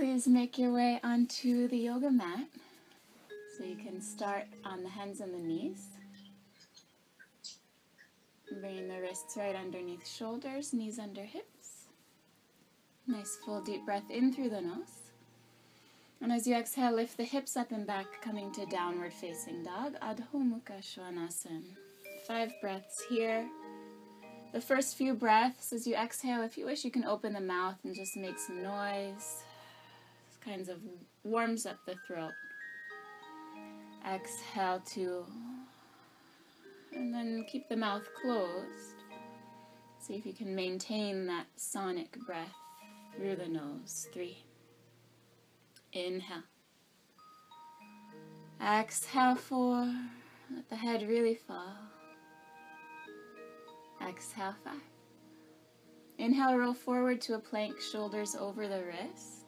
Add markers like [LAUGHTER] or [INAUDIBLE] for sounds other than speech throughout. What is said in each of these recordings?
please make your way onto the yoga mat. So you can start on the hands and the knees. Bringing the wrists right underneath shoulders, knees under hips. Nice full deep breath in through the nose. And as you exhale, lift the hips up and back, coming to downward facing dog, Adho Mukha Svanasana. Five breaths here. The first few breaths, as you exhale, if you wish, you can open the mouth and just make some noise. Kinds of warms up the throat. Exhale to, and then keep the mouth closed. See if you can maintain that sonic breath through the nose. Three. Inhale. Exhale four. Let the head really fall. Exhale five. Inhale, roll forward to a plank, shoulders over the wrists.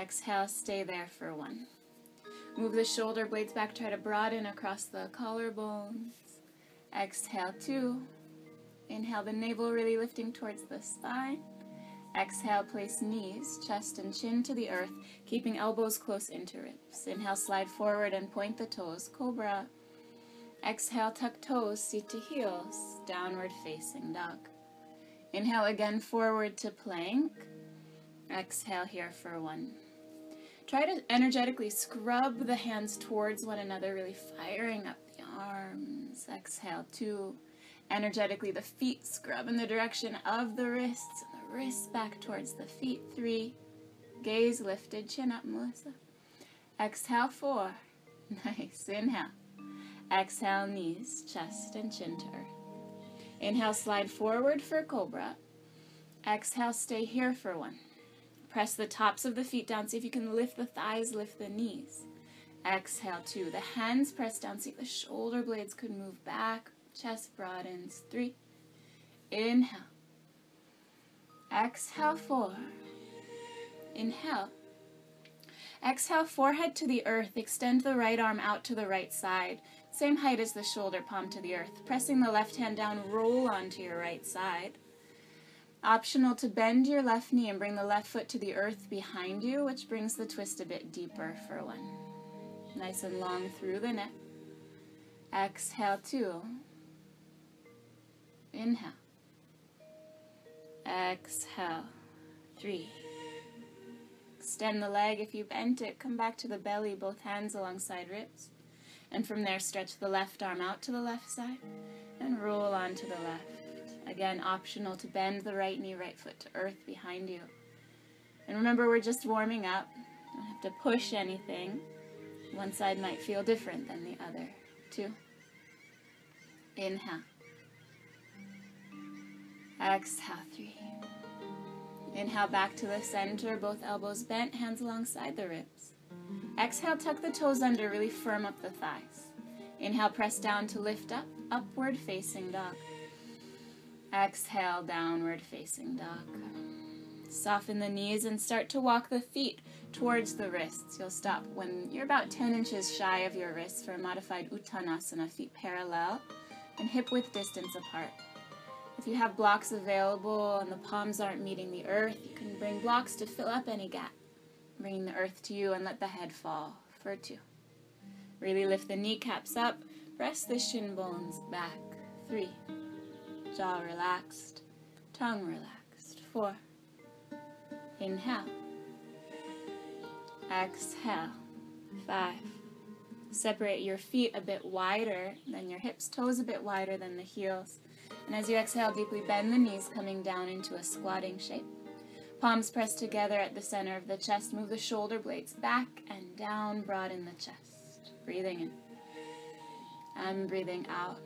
Exhale, stay there for one. Move the shoulder blades back, try to broaden across the collarbones. Exhale two. Inhale, the navel really lifting towards the spine. Exhale, place knees, chest, and chin to the earth, keeping elbows close into ribs. Inhale, slide forward and point the toes, cobra. Exhale, tuck toes, seat to heels, downward facing dog. Inhale again, forward to plank. Exhale here for one. Try to energetically scrub the hands towards one another, really firing up the arms. Exhale, two. Energetically, the feet scrub in the direction of the wrists The wrists back towards the feet. Three. Gaze lifted, chin up, Melissa. Exhale, four. [LAUGHS] Nice. Inhale. Exhale, knees, chest, and chin to earth. Inhale, slide forward for cobra. Exhale, stay here for one. Press the tops of the feet down. See if you can lift the thighs, lift the knees. Exhale, two. The hands press down. See if the shoulder blades could move back. Chest broadens. Three. Inhale. Exhale, four. Inhale. Exhale, forehead to the earth. Extend the right arm out to the right side. Same height as the shoulder, palm to the earth. Pressing the left hand down, roll onto your right side. Optional to bend your left knee and bring the left foot to the earth behind you, which brings the twist a bit deeper for one. Nice and long through the neck. Exhale, two. Inhale. Exhale. Three. Extend the leg if you bent it. Come back to the belly, both hands alongside ribs. And from there, stretch the left arm out to the left side and roll on to the left. Again, optional to bend the right knee, right foot to earth behind you. And remember, we're just warming up. Don't have to push anything. One side might feel different than the other. Two. Inhale. Exhale, three. Inhale back to the center, both elbows bent, hands alongside the ribs. Exhale, tuck the toes under, really firm up the thighs. Inhale, press down to lift up, upward facing dog. Exhale, downward facing dog. Soften the knees and start to walk the feet towards the wrists. You'll stop when you're about 10 inches shy of your wrists for a modified Uttanasana, feet parallel and hip width distance apart. If you have blocks available and the palms aren't meeting the earth, you can bring blocks to fill up any gap. Bringing the earth to you and let the head fall for two. Really lift the kneecaps up, press the shin bones back. Three. Jaw relaxed, tongue relaxed. Four. Inhale. Exhale. Five. Separate your feet a bit wider than your hips, toes a bit wider than the heels. And as you exhale, deeply bend the knees, coming down into a squatting shape. Palms pressed together at the center of the chest. Move the shoulder blades back and down, broaden the chest. Breathing in. And breathing out.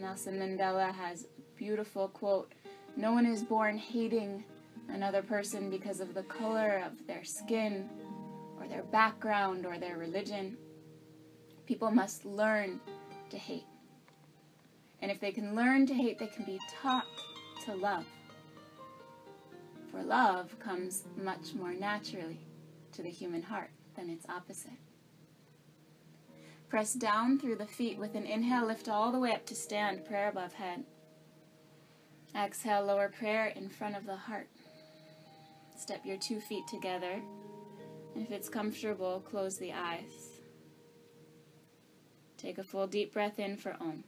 Nelson Mandela has a beautiful quote No one is born hating another person because of the color of their skin, or their background, or their religion. People must learn to hate. And if they can learn to hate, they can be taught to love. For love comes much more naturally to the human heart than its opposite. Press down through the feet with an inhale, lift all the way up to stand, prayer above head. Exhale, lower prayer in front of the heart. Step your two feet together. If it's comfortable, close the eyes. Take a full deep breath in for Om.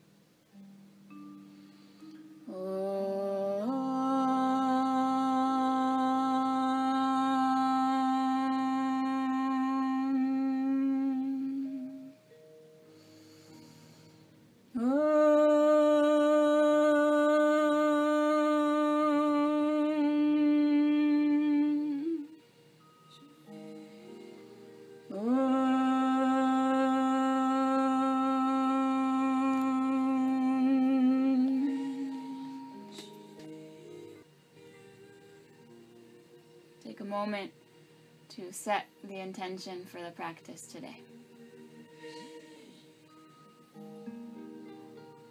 Set the intention for the practice today.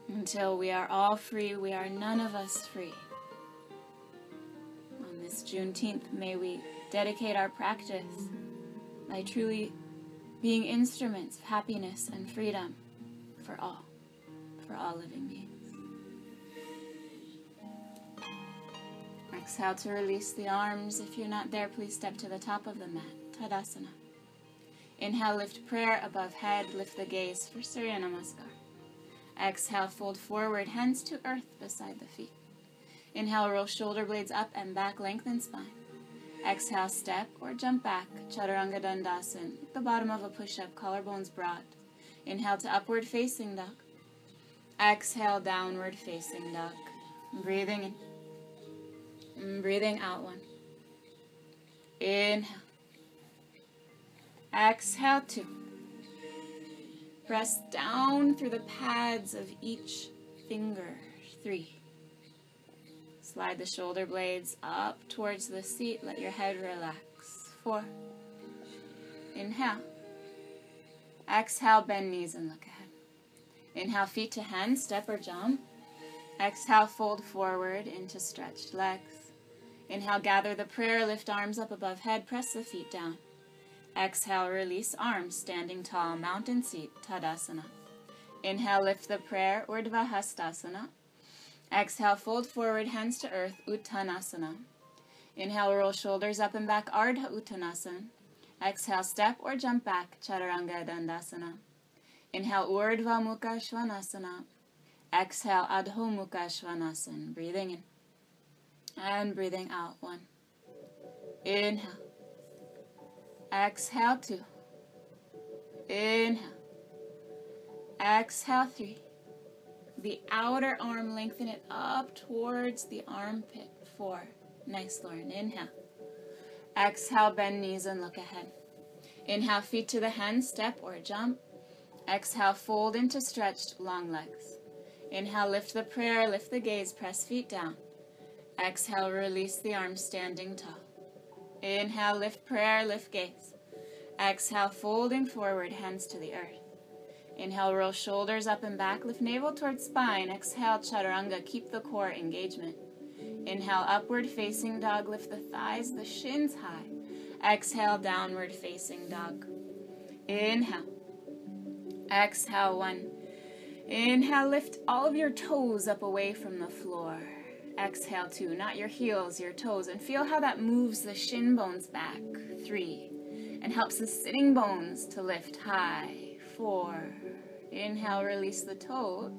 Until we are all free, we are none of us free. On this Juneteenth, may we dedicate our practice by truly being instruments of happiness and freedom for all, for all living beings. Exhale to release the arms. If you're not there, please step to the top of the mat. Tadasana. Inhale, lift prayer above head. Lift the gaze for Surya Namaskar. Exhale, fold forward, hands to earth beside the feet. Inhale, roll shoulder blades up and back, lengthen spine. Exhale, step or jump back, Chaturanga Dandasana, the bottom of a push-up, collarbones broad. Inhale to upward facing dog. Exhale, downward facing dog. Breathing in. And breathing out one. Inhale. Exhale two. Press down through the pads of each finger. Three. Slide the shoulder blades up towards the seat. Let your head relax. Four. Inhale. Exhale, bend knees and look ahead. Inhale, feet to hands, step or jump. Exhale, fold forward into stretched legs. Inhale, gather the prayer, lift arms up above head, press the feet down. Exhale, release arms, standing tall, mountain seat, Tadasana. Inhale, lift the prayer, Urdhva Hastasana. Exhale, fold forward, hands to earth, Uttanasana. Inhale, roll shoulders up and back, Ardha Uttanasana. Exhale, step or jump back, Chaturanga Dandasana. Inhale, Urdhva Mukha Svanasana. Exhale, Adho Mukha Svanasana. Breathing in. And breathing out. One. Inhale. Exhale, two. Inhale. Exhale, three. The outer arm, lengthen it up towards the armpit. Four. Nice, Lauren. Inhale. Exhale, bend knees and look ahead. Inhale, feet to the hands, step or jump. Exhale, fold into stretched long legs. Inhale, lift the prayer, lift the gaze, press feet down. Exhale, release the arms, standing tall. Inhale, lift prayer, lift gaze. Exhale, folding forward, hands to the earth. Inhale, roll shoulders up and back, lift navel towards spine. Exhale, chaturanga, keep the core engagement. Inhale, upward facing dog, lift the thighs, the shins high. Exhale, downward facing dog. Inhale. Exhale, one. Inhale, lift all of your toes up away from the floor. Exhale, two. Not your heels, your toes. And feel how that moves the shin bones back. Three. And helps the sitting bones to lift high. Four. Inhale, release the toes.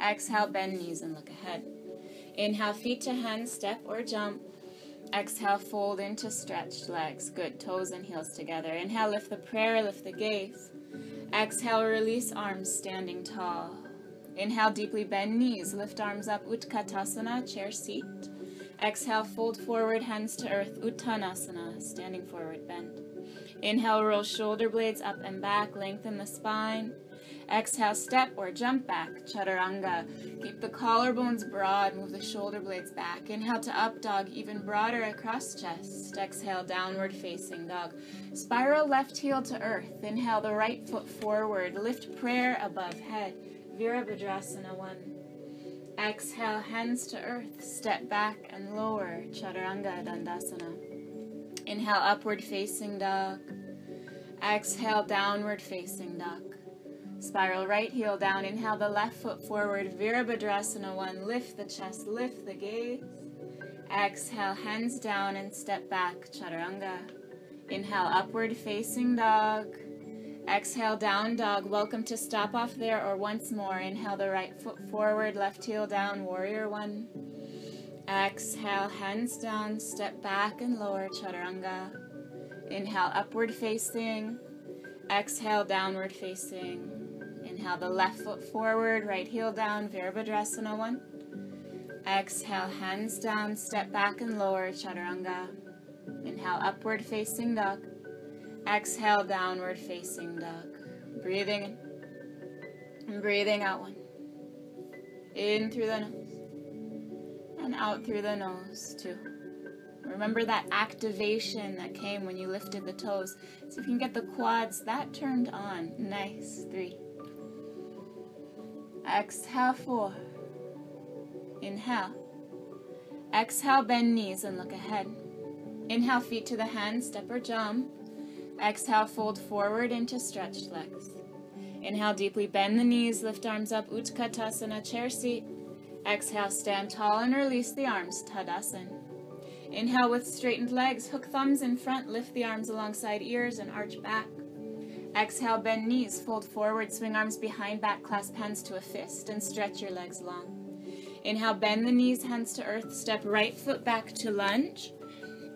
Exhale, bend knees and look ahead. Inhale, feet to hands, step or jump. Exhale, fold into stretched legs. Good. Toes and heels together. Inhale, lift the prayer, lift the gaze. Exhale, release arms standing tall. Inhale, deeply bend knees. Lift arms up, Utkatasana, chair seat. Exhale, fold forward, hands to earth, Uttanasana, standing forward, bend. Inhale, roll shoulder blades up and back, lengthen the spine. Exhale, step or jump back, chaturanga. Keep the collarbones broad, move the shoulder blades back. Inhale to up dog, even broader across chest. Exhale, downward facing dog. Spiral left heel to earth. Inhale the right foot forward. Lift prayer above head. Virabhadrasana 1. Exhale, hands to earth. Step back and lower, chaturanga dandasana. Inhale, upward facing dog. Exhale, downward facing dog. Spiral right heel down. Inhale the left foot forward. Virabhadrasana 1. Lift the chest, lift the gaze. Exhale, hands down and step back, chaturanga. Inhale, upward facing dog. Exhale, down dog. Welcome to stop off there or once more. Inhale the right foot forward, left heel down, warrior one. Exhale, hands down, step back and lower, chaturanga. Inhale, upward facing. Exhale, downward facing. Inhale the left foot forward, right heel down, Virabhadrasana one. Exhale, hands down, step back and lower, chaturanga. Inhale, upward facing dog. Exhale, downward facing dog. Breathing in. And breathing out one. In through the nose. And out through the nose, two. Remember that activation that came when you lifted the toes. So if you can get the quads that turned on. Nice. Three. Exhale, four. Inhale. Exhale, bend knees and look ahead. Inhale, feet to the hands, step or jump. Exhale, fold forward into stretched legs. Inhale, deeply bend the knees, lift arms up, Utkatasana, chair seat. Exhale, stand tall and release the arms, Tadasana. Inhale with straightened legs, hook thumbs in front, lift the arms alongside ears and arch back. Exhale, bend knees, fold forward, swing arms behind back, clasp hands to a fist, and stretch your legs long. Inhale, bend the knees, hands to earth, step right foot back to lunge.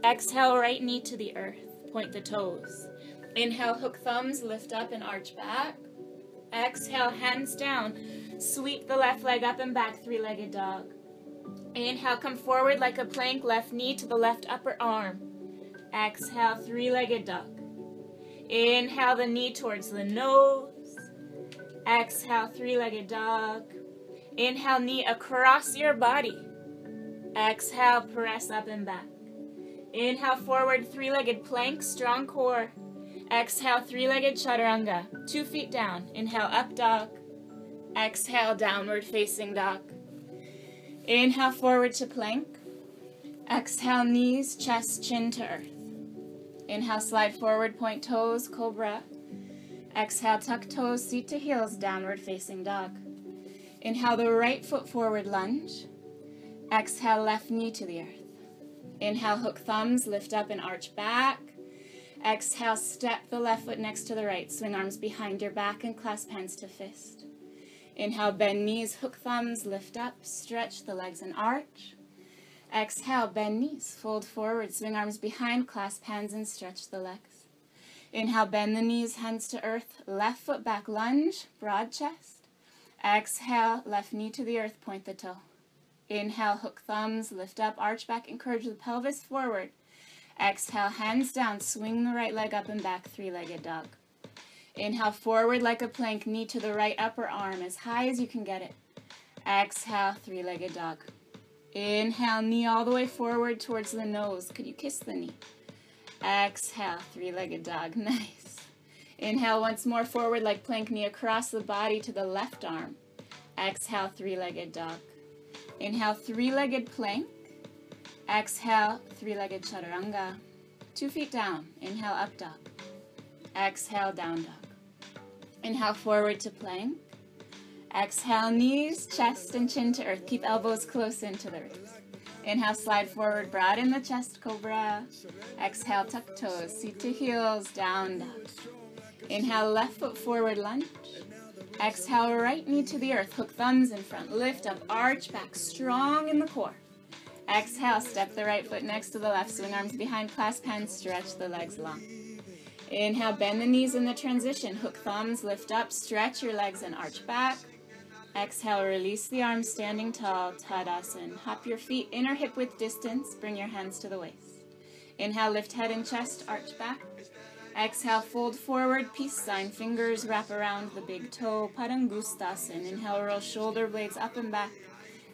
Exhale, right knee to the earth, point the toes. Inhale, hook thumbs, lift up and arch back. Exhale, hands down. Sweep the left leg up and back, three-legged dog. Inhale, come forward like a plank, left knee to the left upper arm. Exhale, three-legged dog. Inhale the knee towards the nose. Exhale, three-legged dog. Inhale, knee across your body. Exhale, press up and back. Inhale, forward, three-legged plank, strong core. Exhale, three-legged chaturanga, two feet down. Inhale, up dog. Exhale, downward facing dog. Inhale, forward to plank. Exhale, knees, chest, chin to earth. Inhale, slide forward, point toes, cobra. Exhale, tuck toes, seat to heels, downward facing dog. Inhale the right foot forward lunge. Exhale, left knee to the earth. Inhale, hook thumbs, lift up and arch back. Exhale, step the left foot next to the right. Swing arms behind your back and clasp hands to fist. Inhale, bend knees, hook thumbs, lift up, stretch the legs and arch. Exhale, bend knees, fold forward, swing arms behind, clasp hands and stretch the legs. Inhale, bend the knees, hands to earth, left foot back lunge, broad chest. Exhale, left knee to the earth, point the toe. Inhale, hook thumbs, lift up, arch back, encourage the pelvis forward. Exhale, hands down, swing the right leg up and back, three-legged dog. Inhale, forward like a plank, knee to the right upper arm, as high as you can get it. Exhale, three-legged dog. Inhale, knee all the way forward towards the nose. Could you kiss the knee? Exhale, three-legged dog. [LAUGHS] Nice. Inhale once more forward like plank, knee across the body to the left arm. Exhale, three-legged dog. Inhale, three-legged plank. Exhale, three-legged chaturanga. Two feet down. Inhale, up dog. Exhale, down dog. Inhale, forward to plank. Exhale, knees, chest, and chin to earth. Keep elbows close into the ribs. Inhale, slide forward, broaden the chest, cobra. Exhale, tuck toes, seat to heels, down dog. Inhale, left foot forward lunge. Exhale, right knee to the earth. Hook thumbs in front. Lift up, arch back, strong in the core. Exhale, step the right foot next to the left. Swing arms behind, clasp hands, stretch the legs long. Inhale, bend the knees in the transition. Hook thumbs, lift up, stretch your legs and arch back. Exhale, release the arms, standing tall, Tadasana. Hop your feet inner hip width distance. Bring your hands to the waist. Inhale, lift head and chest, arch back. Exhale, fold forward, peace sign. Fingers wrap around the big toe, Padangusthasana. Inhale, roll shoulder blades up and back.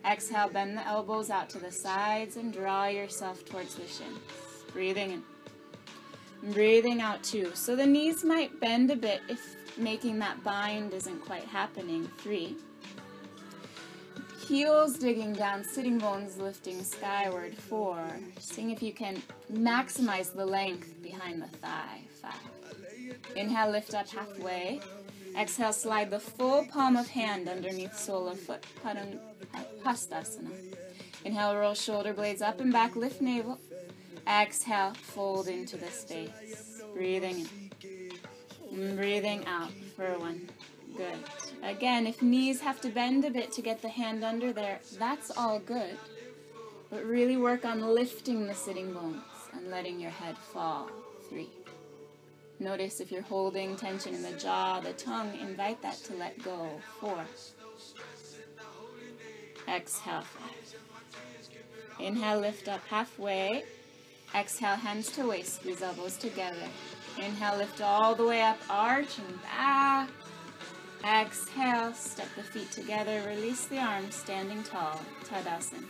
Exhale, bend the elbows out to the sides and draw yourself towards the shins. Breathing in. Breathing out too. So the knees might bend a bit if making that bind isn't quite happening. Three. Heels digging down, sitting bones lifting skyward. Four. Seeing if you can maximize the length behind the thigh. Five. Inhale, lift up halfway. Exhale, slide the full palm of hand underneath sole of foot. Hastasana. Inhale, roll shoulder blades up and back, lift navel. Exhale, fold into the space. Breathing in. Mm, breathing out for one. Good. Again, if knees have to bend a bit to get the hand under there, that's all good. But really work on lifting the sitting bones and letting your head fall. Three. Notice if you're holding tension in the jaw, the tongue, invite that to let go. Four. Exhale. Inhale, lift up halfway. Exhale, hands to waist, squeeze elbows together. Inhale, lift all the way up, arching back. Exhale, step the feet together, release the arms, standing tall, Tadasana.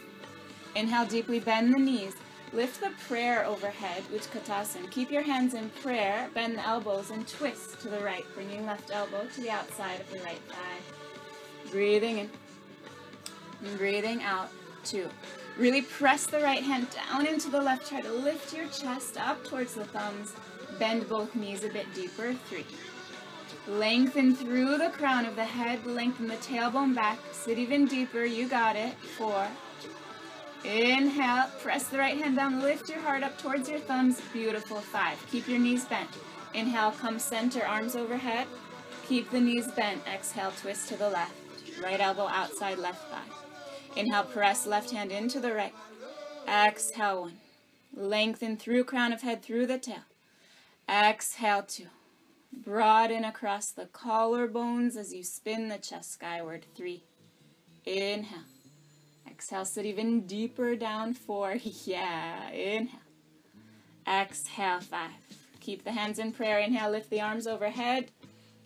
Inhale, deeply bend the knees. Lift the prayer overhead, Utkatasana. Keep your hands in prayer, bend the elbows, and twist to the right, bringing left elbow to the outside of the right thigh. Breathing in. And breathing out, two. Really press the right hand down into the left. Try to lift your chest up towards the thumbs. Bend both knees a bit deeper, three. Lengthen through the crown of the head, lengthen the tailbone back, sit even deeper, you got it, four. Inhale, press the right hand down, lift your heart up towards your thumbs, beautiful, five. Keep your knees bent. Inhale, come center, arms overhead. Keep the knees bent, exhale, twist to the left. Right elbow outside left thigh. Inhale, press left hand into the right. Exhale, one. Lengthen through crown of head, through the tail. Exhale, two. Broaden across the collarbones as you spin the chest skyward. Three. Inhale. Exhale, sit even deeper down. Four. [LAUGHS] Yeah. Inhale. Exhale. Five. Keep the hands in prayer. Inhale, lift the arms overhead.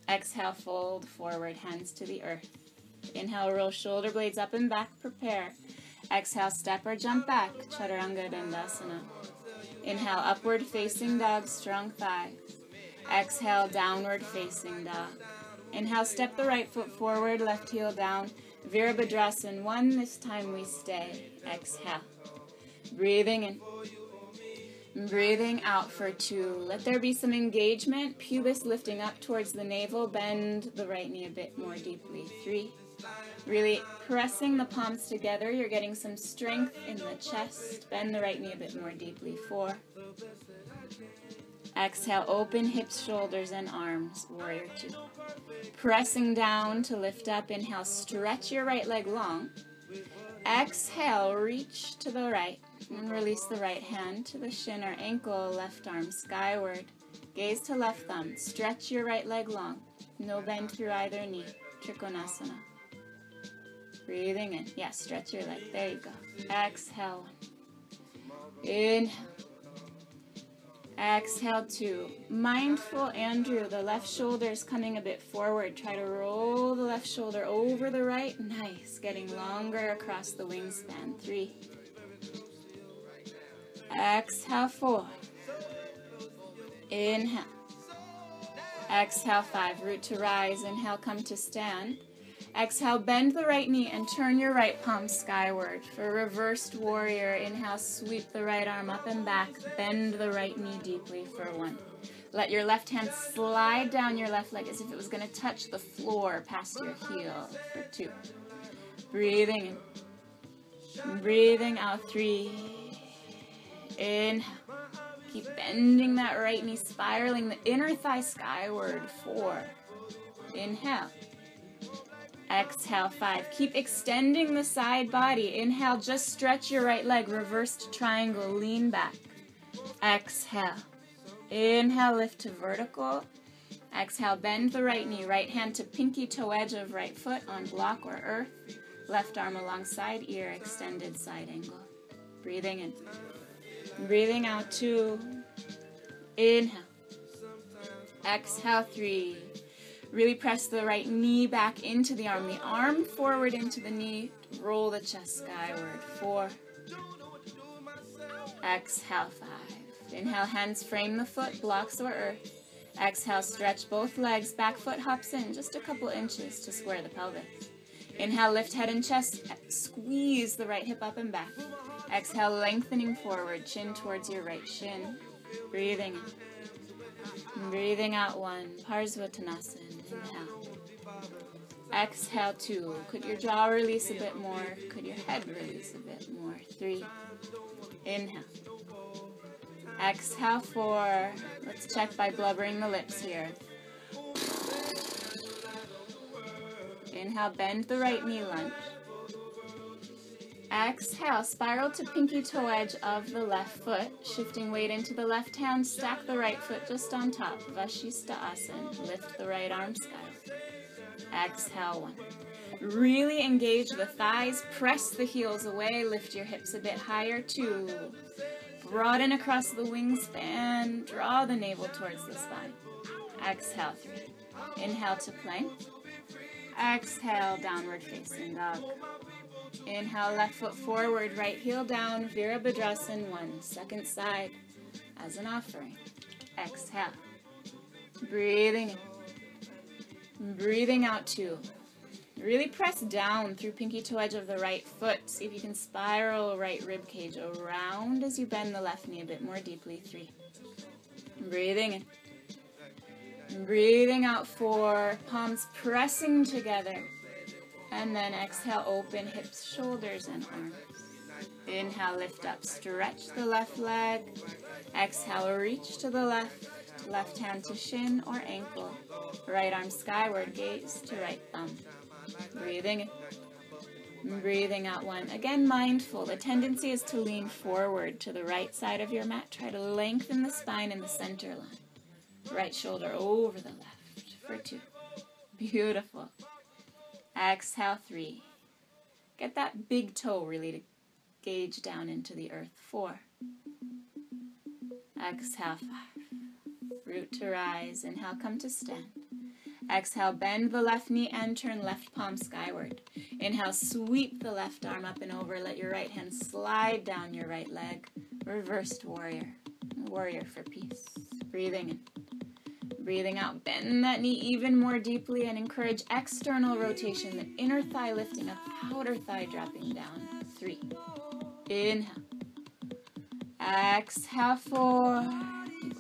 Exhale, fold forward, hands to the earth. Inhale, roll shoulder blades up and back, prepare. Exhale, step or jump back, Chaturanga Dandasana. Inhale, upward facing dog, strong thighs. Exhale, downward facing dog. Inhale, step the right foot forward, left heel down. Virabhadrasana, one, this time we stay. Exhale. Breathing in. Breathing out for two. Let there be some engagement. Pubis lifting up towards the navel. Bend the right knee a bit more deeply. Three. Really pressing the palms together. You're getting some strength in the chest. Bend the right knee a bit more deeply. Four. Exhale, open hips, shoulders, and arms. Warrior two. Pressing down to lift up. Inhale, stretch your right leg long. Exhale, reach to the right. And release the right hand to the shin or ankle, left arm skyward. Gaze to left thumb. Stretch your right leg long. No bend through either knee. Trikonasana. Breathing in. Yeah, stretch your leg. There you go. Exhale. Inhale. Exhale two. Mindful Andrew, the left shoulder is coming a bit forward. Try to roll the left shoulder over the right. Nice. Getting longer across the wingspan. Three. Exhale four. Inhale. Exhale five. Root to rise. Inhale, come to stand. Exhale, bend the right knee and turn your right palm skyward. For reversed warrior, inhale, sweep the right arm up and back. Bend the right knee deeply for one. Let your left hand slide down your left leg as if it was going to touch the floor past your heel for two. Breathing in. Breathing out three. Inhale. Keep bending that right knee, spiraling the inner thigh skyward. Four. Inhale. Exhale, five. Keep extending the side body. Inhale, just stretch your right leg, reversed triangle, lean back. Exhale. Inhale, lift to vertical. Exhale, bend the right knee, right hand to pinky toe edge of right foot on block or earth. Left arm alongside ear, extended side angle. Breathing in. Breathing out two. Inhale. Exhale, three. Really press the right knee back into the arm, the arm forward into the knee. Roll the chest skyward. Four. Exhale, five. Inhale, hands frame the foot, blocks or earth. Exhale, stretch both legs. Back foot hops in just a couple inches to square the pelvis. Inhale, lift head and chest. Squeeze the right hip up and back. Exhale, lengthening forward, chin towards your right shin. Breathing in. Breathing out one. Parsvottanasana. Exhale, two. Could your jaw release a bit more? Could your head release a bit more? Three. Inhale. Exhale, four. Let's check by blubbering the lips here. Inhale, bend the right knee lunge. Exhale, spiral to pinky toe edge of the left foot, shifting weight into the left hand, stack the right foot just on top, Vashisthasana. Lift the right arm sky. Exhale, one. Really engage the thighs, press the heels away, lift your hips a bit higher, two. Broaden across the wingspan, draw the navel towards the spine. Exhale, three. Inhale to plank. Exhale, downward facing dog. Inhale, left foot forward, right heel down, Virabhadrasana, one. Second side as an offering. Exhale. Breathing in. Breathing out two. Really press down through pinky toe edge of the right foot. See if you can spiral right rib cage around as you bend the left knee a bit more deeply. Three. Breathing in. Breathing out four. Palms pressing together. And then exhale, open hips, shoulders, and arms. Inhale, lift up, stretch the left leg. Exhale, reach to the left, left hand to shin or ankle. Right arm skyward, gaze to right thumb. Breathing in. Breathing out one. Again, mindful. The tendency is to lean forward to the right side of your mat. Try to lengthen the spine in the center line. Right shoulder over the left for two. Beautiful. Exhale, three. Get that big toe really to gauge down into the earth. Four. Exhale, five. Root to rise. Inhale, come to stand. Exhale, bend the left knee and turn left palm skyward. Inhale, sweep the left arm up and over. Let your right hand slide down your right leg. Reversed warrior. Warrior for peace. Breathing in. Breathing out, bend that knee even more deeply and encourage external rotation, the inner thigh lifting up, outer thigh dropping down. Three. Inhale. Exhale, four.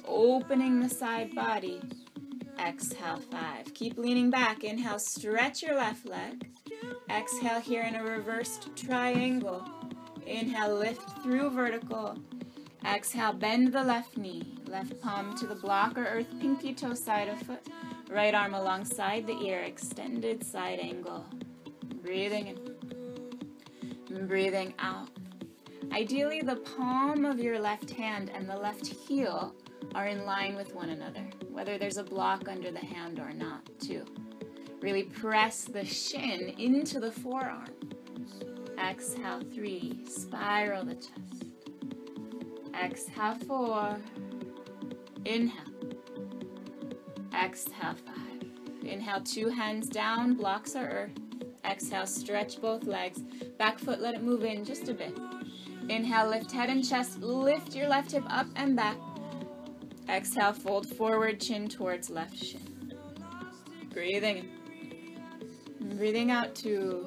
Opening the side body. Exhale, five. Keep leaning back. Inhale, stretch your left leg. Exhale here in a reversed triangle. Inhale, lift through vertical. Exhale, bend the left knee. Left palm to the block or earth pinky toe side of foot. Right arm alongside the ear, extended side angle. Breathing in. breathing out. Ideally, the palm of your left hand and the left heel are in line with one another, whether there's a block under the hand or not, too. Really press the shin into the forearm. Exhale, three. Spiral the chest. Exhale, four. Inhale. Exhale, five. Inhale, two hands down, blocks are earth. Exhale, stretch both legs. Back foot, let it move in just a bit. Inhale, lift head and chest. Lift your left hip up and back. Exhale, fold forward, chin towards left shin. Breathing in. Breathing out to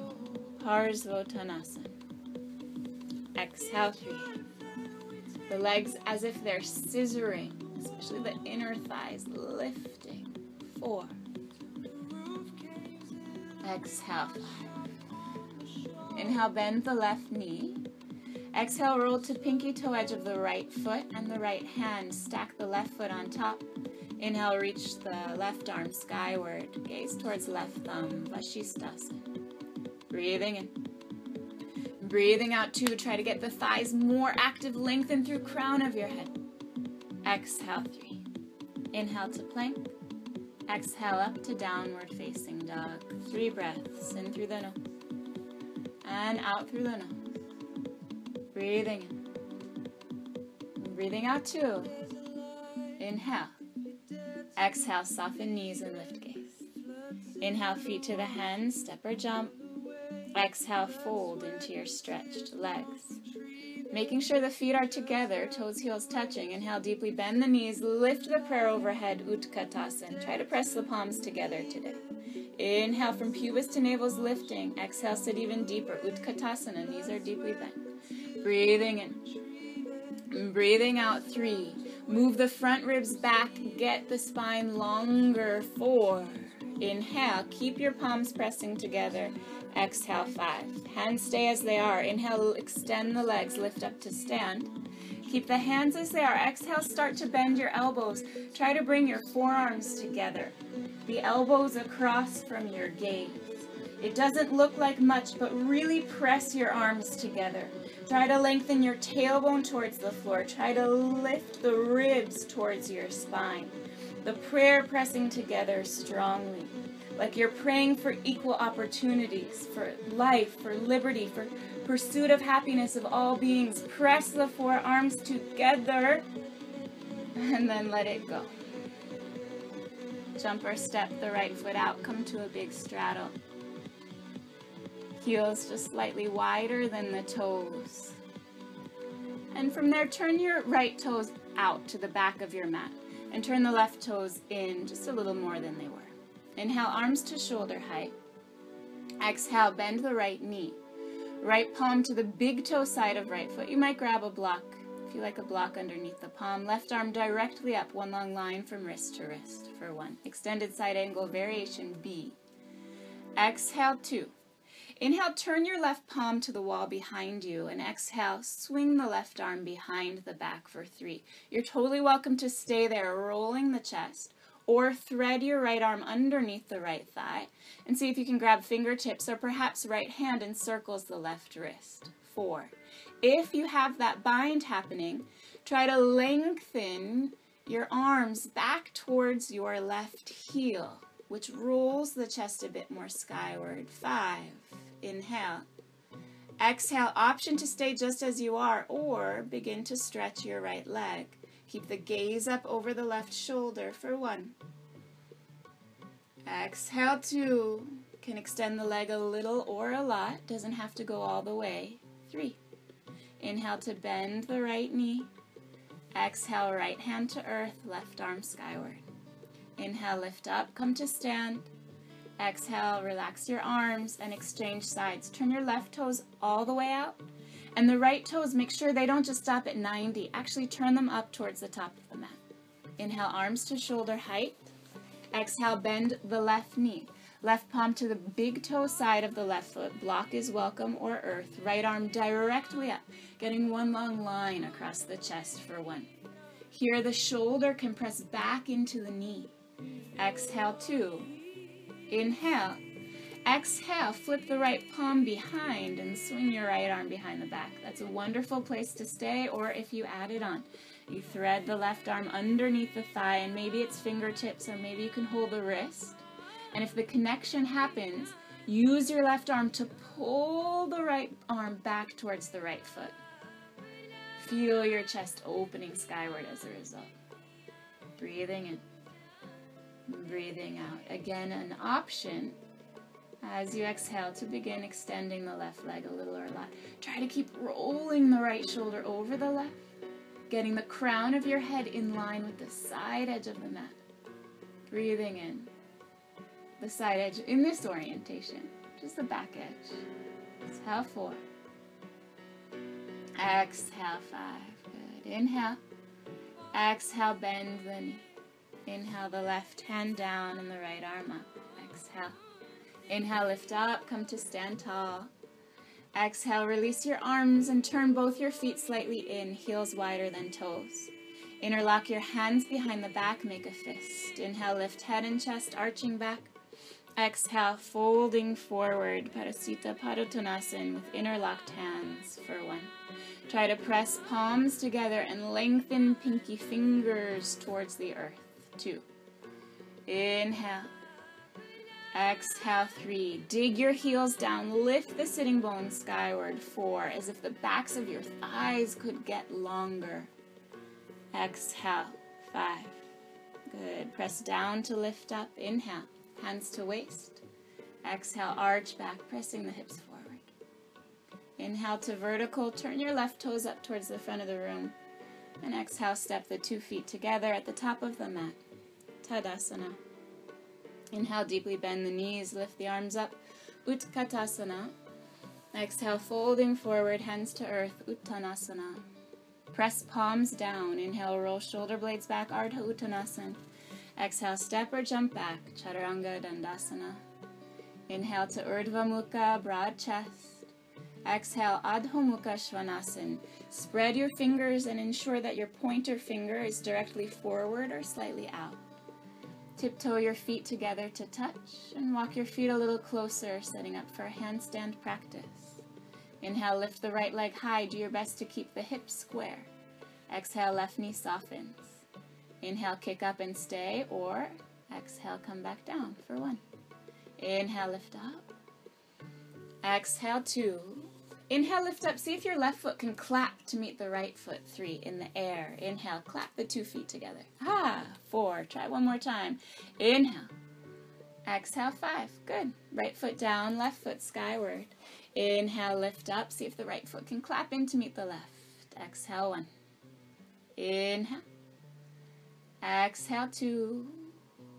Parsvottanasana. Exhale, three. The legs as if they're scissoring especially the inner thighs lifting. Four. Exhale. Inhale, bend the left knee. Exhale, roll to pinky toe edge of the right foot and the right hand. Stack the left foot on top. Inhale, reach the left arm skyward. Gaze towards left thumb, Vashisthasana. Breathing in. Breathing out two. Try to get the thighs more active. Lengthen through crown of your head. Exhale, three. Inhale to plank. Exhale up to downward facing dog. Three breaths in through the nose and out through the nose. Breathing in. Breathing out two. Inhale. Exhale, soften knees and lift gaze. Inhale, feet to the hands, step or jump. Exhale, fold into your stretched legs. Making sure the feet are together, toes, heels touching. Inhale deeply, bend the knees, lift the prayer overhead, Utkatasana. Try to press the palms together today. Inhale from pubis to navel's lifting. Exhale, sit even deeper, Utkatasana. Knees are deeply bent. Breathing in. Breathing out, three. Move the front ribs back, get the spine longer, four. Inhale, keep your palms pressing together. Exhale, five. Hands stay as they are. Inhale, extend the legs, lift up to stand. Keep the hands as they are. Exhale, start to bend your elbows. Try to bring your forearms together. The elbows across from your gaze. It doesn't look like much, but really press your arms together. Try to lengthen your tailbone towards the floor. Try to lift the ribs towards your spine. The prayer pressing together strongly. Like you're praying for equal opportunities, for life, for liberty, for pursuit of happiness of all beings. Press the forearms together and then let it go. Jump or step the right foot out, come to a big straddle heels just slightly wider than the toes. And from there, turn your right toes out to the back of your mat and turn the left toes in just a little more than they were. Inhale, arms to shoulder height. Exhale, bend the right knee. Right palm to the big toe side of right foot. You might grab a block if you like a block underneath the palm. Left arm directly up, one long line from wrist to wrist for one. Extended side angle variation B. Exhale, two. Inhale, turn your left palm to the wall behind you, and exhale, swing the left arm behind the back for three. You're totally welcome to stay there, rolling the chest, or thread your right arm underneath the right thigh, and see if you can grab fingertips or perhaps right hand encircles the left wrist. Four. If you have that bind happening, try to lengthen your arms back towards your left heel, which rolls the chest a bit more skyward. Five inhale. Exhale, option to stay just as you are or begin to stretch your right leg. Keep the gaze up over the left shoulder for one. Exhale, two. Can extend the leg a little or a lot. Doesn't have to go all the way. Three. Inhale to bend the right knee. Exhale, right hand to earth, left arm skyward. Inhale, lift up, come to stand. Exhale, relax your arms and exchange sides. Turn your left toes all the way out. And the right toes, make sure they don't just stop at 90. Actually, turn them up towards the top of the mat. Inhale, arms to shoulder height. Exhale, bend the left knee. Left palm to the big toe side of the left foot. Block is welcome or earth. Right arm directly up, getting one long line across the chest for one. Here, the shoulder can press back into the knee. Exhale, two. Inhale. Exhale, flip the right palm behind and swing your right arm behind the back. That's a wonderful place to stay, or if you add it on, you thread the left arm underneath the thigh, and maybe it's fingertips, or maybe you can hold the wrist. And if the connection happens, use your left arm to pull the right arm back towards the right foot. Feel your chest opening skyward as a result. Breathing in. Breathing out. Again, an option as you exhale to begin extending the left leg a little or a lot. Try to keep rolling the right shoulder over the left, getting the crown of your head in line with the side edge of the mat. Breathing in. The side edge in this orientation, just the back edge. Exhale, four. Exhale, five. Good. Inhale. Exhale, bend the knee. Inhale the left hand down and the right arm up. Exhale. Inhale, lift up, come to stand tall. Exhale, release your arms and turn both your feet slightly in, heels wider than toes. Interlock your hands behind the back, make a fist. Inhale, lift head and chest, arching back. Exhale, folding forward, Prasarita Padottanasana with interlocked hands for one. Try to press palms together and lengthen pinky fingers towards the earth two. Inhale. Exhale, three. Dig your heels down. Lift the sitting bones skyward. Four, as if the backs of your thighs could get longer. Exhale, five. Good. Press down to lift up. Inhale. Hands to waist. Exhale, arch back, pressing the hips forward. Inhale to vertical. Turn your left toes up towards the front of the room. And exhale, step the two feet together at the top of the mat. Tadasana. Inhale, deeply bend the knees, lift the arms up. Utkatasana. Exhale, folding forward, hands to earth. Uttanasana. Press palms down. Inhale, roll shoulder blades back. Ardha Uttanasana. Exhale, step or jump back, Chaturanga Dandasana. Inhale to Urdhva Mukha, broad chest. Exhale, Adho Mukha Svanasana. Spread your fingers and ensure that your pointer finger is directly forward or slightly out. Tiptoe your feet together to touch and walk your feet a little closer, setting up for a handstand practice. Inhale, lift the right leg high. Do your best to keep the hips square. Exhale, left knee softens. Inhale, kick up and stay, or exhale, come back down for one. Inhale, lift up. Exhale, two. Inhale, lift up. See if your left foot can clap to meet the right foot. Three, in the air. Inhale, clap the two feet together. Ah, four. Try one more time. Inhale. Exhale, five. Good. Right foot down, left foot skyward. Inhale, lift up. See if the right foot can clap in to meet the left. Exhale, one. Inhale. Exhale, two.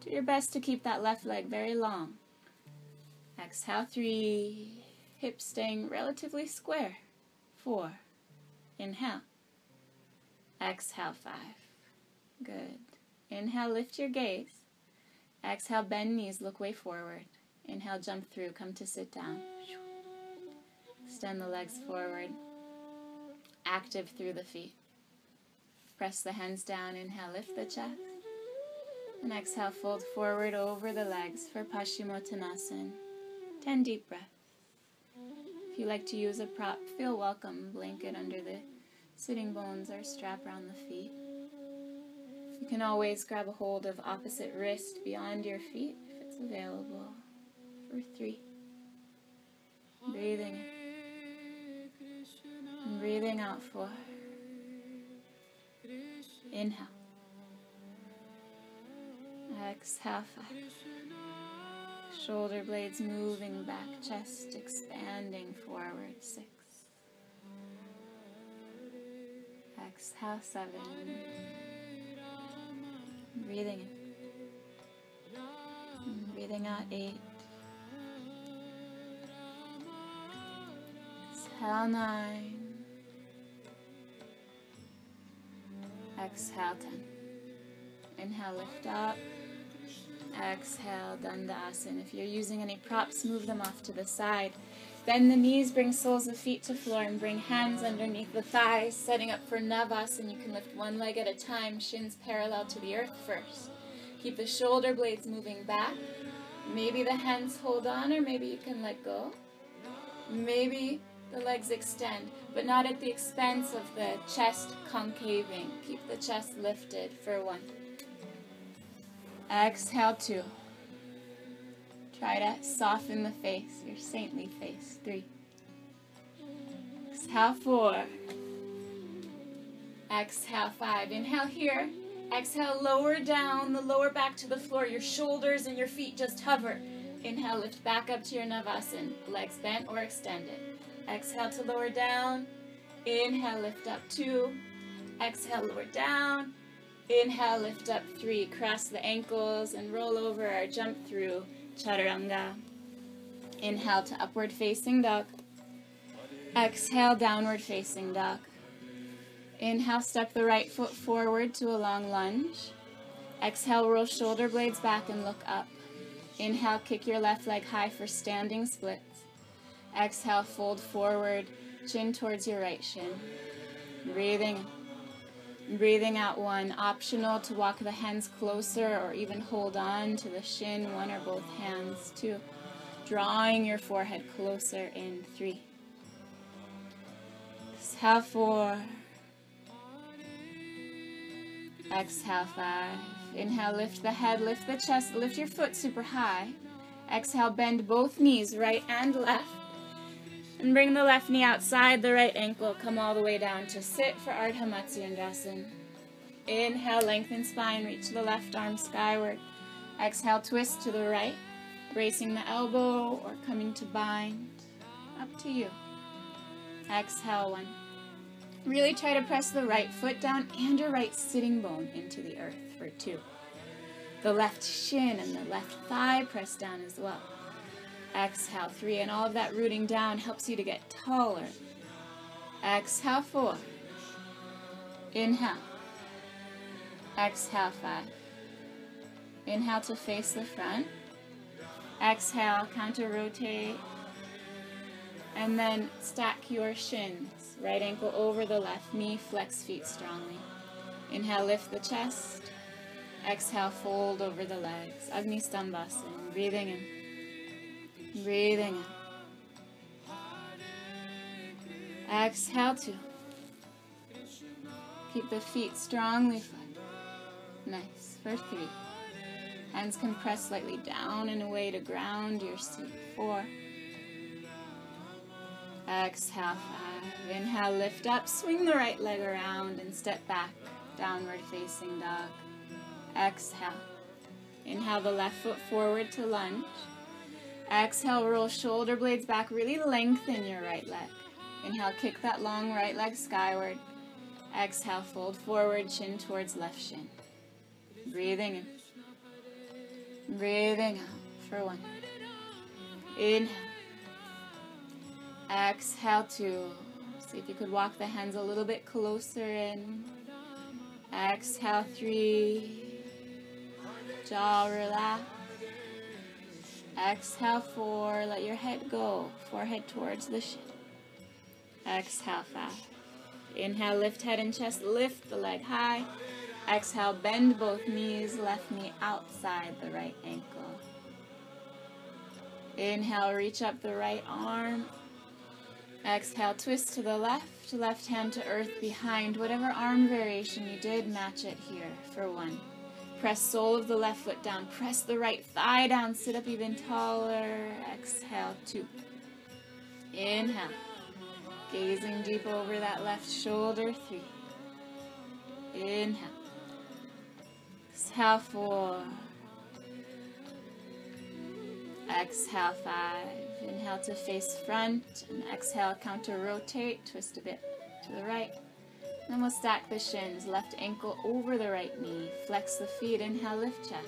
Do your best to keep that left leg very long. Exhale, three. Hips staying relatively square. Four. Inhale. Exhale, five. Good. Inhale, lift your gaze. Exhale, bend knees, look way forward. Inhale, jump through, come to sit down. Extend the legs forward. Active through the feet. Press the hands down. Inhale, lift the chest. And exhale, fold forward over the legs for Paschimottanasana. Ten deep breaths. If you like to use a prop, feel welcome. Blanket under the sitting bones or strap around the feet. You can always grab a hold of opposite wrist beyond your feet if it's available. For three. Breathing And breathing out four. Inhale. Exhale five. Shoulder blades moving back, chest expanding forward. Six. Exhale seven. Breathing in. Breathing out eight. Exhale nine. Exhale 10. Inhale, lift up. Exhale, Dandasana. If you're using any props, move them off to the side. Bend the knees, bring soles of feet to floor, and bring hands underneath the thighs, setting up for Navasana. You can lift one leg at a time, shins parallel to the earth first. Keep the shoulder blades moving back. Maybe the hands hold on, or maybe you can let go. Maybe the legs extend, but not at the expense of the chest concaving. Keep the chest lifted for one. Exhale, two. Try to soften the face, your saintly face. Three. Exhale, four. Exhale, five. Inhale here. Exhale, lower down the lower back to the floor. Your shoulders and your feet just hover. Inhale, lift back up to your Navasana. Legs bent or extended. Exhale to lower down. Inhale, lift up two. Exhale, lower down. Inhale, lift up three. Cross the ankles and roll over or jump through chaturanga. Inhale to upward facing dog. Exhale, downward facing dog. Inhale, step the right foot forward to a long lunge. Exhale, roll shoulder blades back and look up. Inhale, kick your left leg high for standing splits. Exhale, fold forward, chin towards your right shin. Breathing. Breathing out one. Optional to walk the hands closer or even hold on to the shin, one or both hands. Two. Drawing your forehead closer in. Three. Exhale, four. Exhale, five. Inhale, lift the head, lift the chest, lift your foot super high. Exhale, bend both knees, right and left. And bring the left knee outside the right ankle. Come all the way down to sit for Ardha Matsyendrasana. Inhale, lengthen spine, reach the left arm skyward. Exhale, twist to the right, bracing the elbow or coming to bind. Up to you. Exhale, one. Really try to press the right foot down and your right sitting bone into the earth for two. The left shin and the left thigh press down as well. Exhale, three, and all of that rooting down helps you to get taller. Exhale, four. Inhale. Exhale, five. Inhale to face the front. Exhale, counter rotate. And then stack your shins. Right ankle over the left knee, flex feet strongly. Inhale, lift the chest. Exhale, fold over the legs. Agni Stambhasana. Breathing in. Breathing in. Exhale, two. Keep the feet strongly flat. Nice. For three. Hands can press slightly down and away to ground your seat. Four. Exhale, five. Inhale, lift up. Swing the right leg around and step back. Downward facing dog. Exhale. Inhale the left foot forward to lunge. Exhale, roll shoulder blades back. Really lengthen your right leg. Inhale, kick that long right leg skyward. Exhale, fold forward, chin towards left shin. Breathing in. Breathing out for one. Inhale. Exhale, two. See if you could walk the hands a little bit closer in. Exhale, three. Jaw relax. Exhale, four. Let your head go. Forehead towards the shin. Exhale, five. Inhale, lift head and chest. Lift the leg high. Exhale, bend both knees. Left knee outside the right ankle. Inhale, reach up the right arm. Exhale, twist to the left, left hand to earth behind. Whatever arm variation you did, match it here for one. Press sole of the left foot down. Press the right thigh down. Sit up even taller. Exhale, two. Inhale. Gazing deep over that left shoulder, three. Inhale. Exhale, four. Exhale, five. Inhale to face front and exhale, counter rotate, twist a bit to the right. Then we'll stack the shins, left ankle over the right knee. Flex the feet, inhale, lift chest.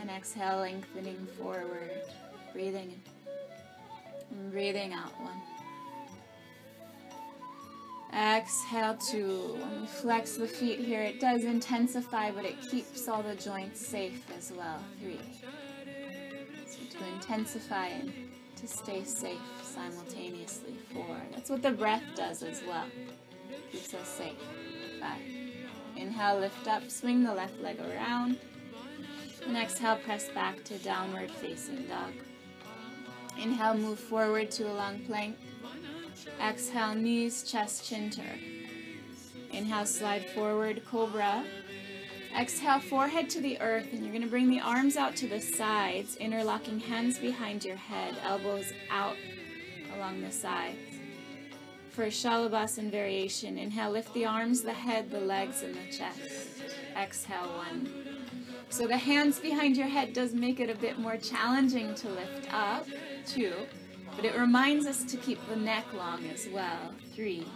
And exhale, lengthening forward. Breathing in. And breathing out, one. Exhale, two. Flex the feet here, it does intensify, but it keeps all the joints safe as well. Three. So to intensify and to stay safe simultaneously. Four. That's what the breath does as well. Keeps us safe. Five. Inhale, lift up, swing the left leg around. And exhale, press back to downward facing dog. Inhale, move forward to a long plank. Exhale, knees, chest, chin to Inhale, slide forward, cobra. Exhale, forehead to the earth, and you're going to bring the arms out to the sides, interlocking hands behind your head, elbows out along the sides. For Shalabhasana variation, inhale, lift the arms, the head, the legs, and the chest. Exhale, one. So the hands behind your head does make it a bit more challenging to lift up, two, but it reminds us to keep the neck long as well, three.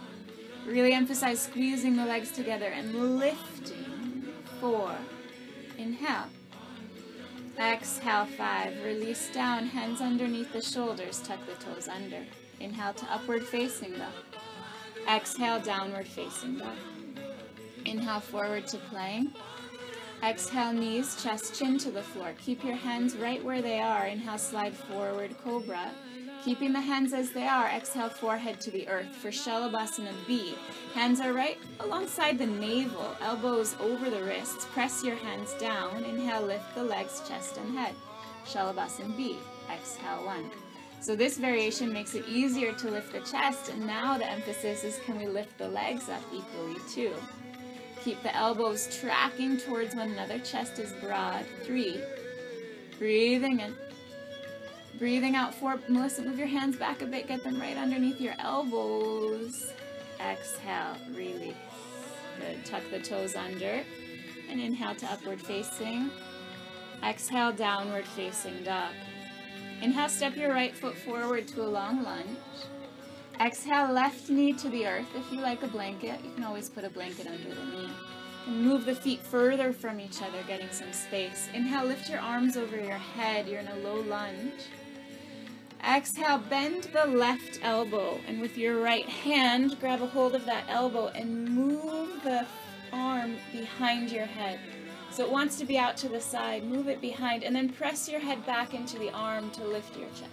Really emphasize squeezing the legs together and lifting four. Inhale. Exhale, five. Release down, hands underneath the shoulders, tuck the toes under. Inhale to upward facing dog. Exhale, downward facing dog. Inhale, forward to plank. Exhale, knees, chest, chin to the floor. Keep your hands right where they are. Inhale, slide forward, cobra. Keeping the hands as they are, exhale forehead to the earth. For Shalabhasana B, hands are right alongside the navel, elbows over the wrists. Press your hands down. Inhale, lift the legs, chest, and head. Shalabhasana B, exhale one. So this variation makes it easier to lift the chest, and now the emphasis is can we lift the legs up equally too. Keep the elbows tracking towards one another, chest is broad. Three. Breathing in. Breathing out four. Melissa, move your hands back a bit. Get them right underneath your elbows. Exhale, release. Good. Tuck the toes under. And inhale to upward facing. Exhale, downward facing dog. Inhale, step your right foot forward to a long lunge. Exhale, left knee to the earth. If you like a blanket, you can always put a blanket under the knee. And move the feet further from each other, getting some space. Inhale, lift your arms over your head. You're in a low lunge. Exhale, bend the left elbow, and with your right hand, grab a hold of that elbow and move the arm behind your head. So it wants to be out to the side. Move it behind and then press your head back into the arm to lift your chest.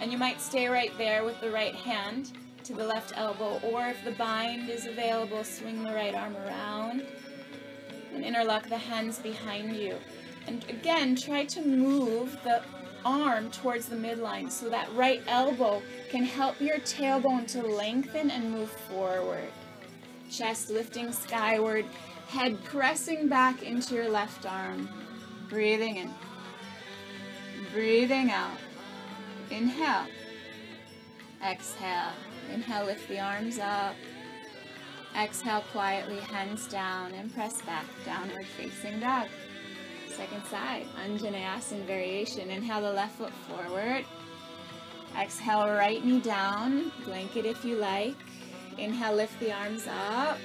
And you might stay right there with the right hand to the left elbow, or if the bind is available, swing the right arm around and interlock the hands behind you. And again, try to move the arm towards the midline so that right elbow can help your tailbone to lengthen and move forward. Chest lifting skyward, head pressing back into your left arm. Breathing in. Breathing out. Inhale. Exhale. Inhale, lift the arms up. Exhale quietly, hands down and press back, downward facing dog. Second side, Anjaneyasana variation. Inhale the left foot forward. Exhale, right knee down, blanket if you like. Inhale, lift the arms up.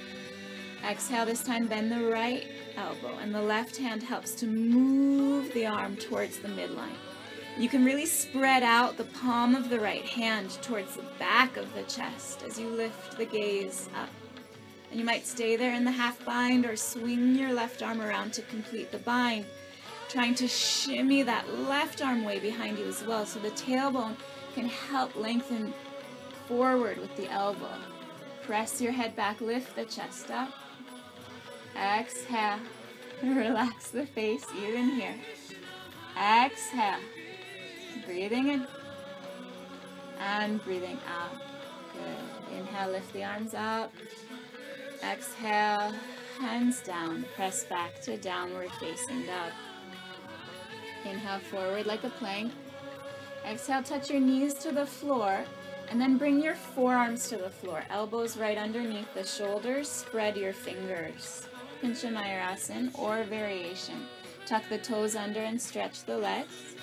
Exhale, this time bend the right elbow, and the left hand helps to move the arm towards the midline. You can really spread out the palm of the right hand towards the back of the chest as you lift the gaze up. And you might stay there in the half bind or swing your left arm around to complete the bind, trying to shimmy that left arm way behind you as well so the tailbone can help lengthen forward with the elbow. Press your head back, lift the chest up. Exhale. [LAUGHS] Relax the face even here. Exhale. Breathing in and breathing out. Good. Inhale, lift the arms up. Exhale, hands down. Press back to downward facing dog. Inhale forward like a plank. Exhale, touch your knees to the floor. And then bring your forearms to the floor. Elbows right underneath the shoulders. Spread your fingers. Pincha Mayurasana or variation. Tuck the toes under and stretch the legs.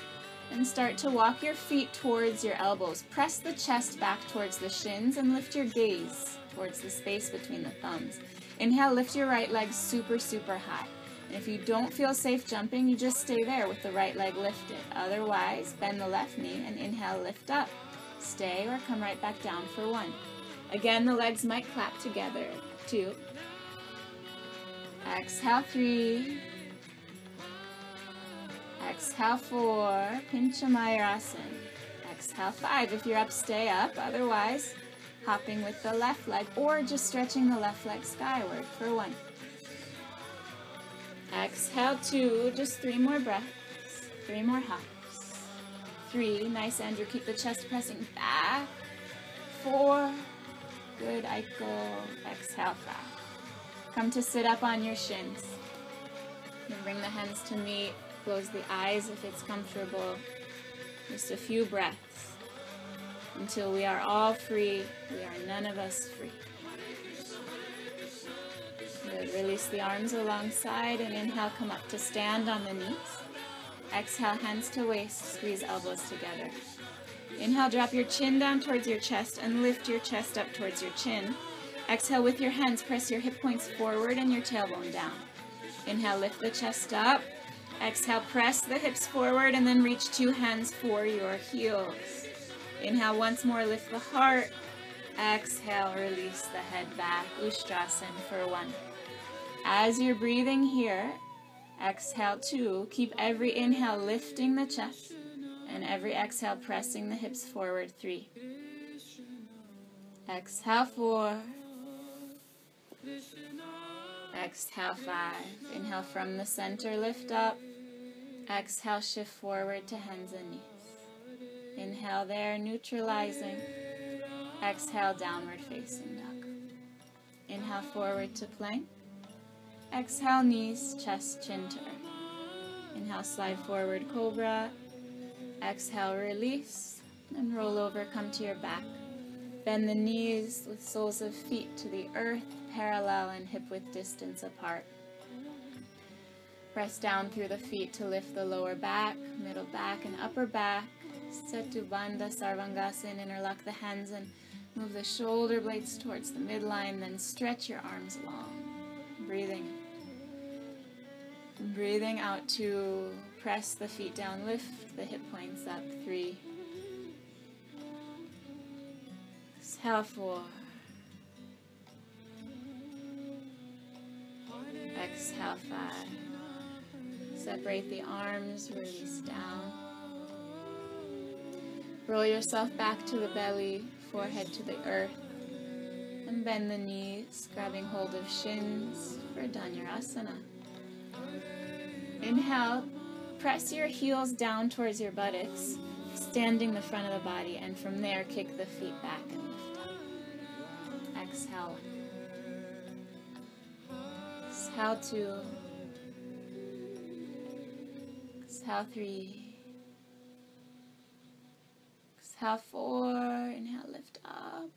And start to walk your feet towards your elbows. Press the chest back towards the shins and lift your gaze towards the space between the thumbs. Inhale, lift your right leg super, super high. And if you don't feel safe jumping, you just stay there with the right leg lifted. Otherwise, bend the left knee and inhale, lift up. Stay or come right back down for one. Again, the legs might clap together. Two. Exhale, three. Exhale, four. Pincha Mayurasana. Exhale, five. If you're up, stay up. Otherwise, hopping with the left leg or just stretching the left leg skyward for one. Exhale, two. Just three more breaths. Three more hops. Three. Nice, Andrew. Keep the chest pressing back. Four. Good, Aiko. Exhale, five. Come to sit up on your shins. And bring the hands to meet. Close the eyes if it's comfortable. Just a few breaths until we are all free. We are none of us free. Good. Release the arms alongside and inhale, come up to stand on the knees. Exhale, hands to waist, squeeze elbows together. Inhale, drop your chin down towards your chest and lift your chest up towards your chin. Exhale, with your hands, press your hip points forward and your tailbone down. Inhale, lift the chest up. Exhale, press the hips forward and then reach two hands for your heels. Inhale once more, lift the heart. Exhale, release the head back. Ustrasana for one. As you're breathing here, exhale two. Keep every inhale lifting the chest and every exhale pressing the hips forward. Three. Exhale four. Exhale five. Inhale from the center, lift up. Exhale, shift forward to hands and knees. Inhale there, neutralizing. Exhale, downward facing dog. Inhale forward to plank. Exhale, knees, chest, chin turn. Inhale, slide forward, cobra. Exhale, release. And roll over, come to your back. Bend the knees with soles of feet to the earth, parallel and hip width distance apart. Press down through the feet to lift the lower back, middle back, and upper back. Setu Bandha Sarvangasana. Interlock the hands and move the shoulder blades towards the midline. Then stretch your arms long. Breathing. Breathing out to press the feet down, lift the hip points up. Three. Exhale, four. Exhale, five. Separate the arms, release down. Roll yourself back to the belly, forehead to the earth. And bend the knees, grabbing hold of shins for Dhanurasana. Inhale, press your heels down towards your buttocks, standing the front of the body, and from there kick the feet back Exhale two. Exhale three. Exhale four. Inhale, lift up.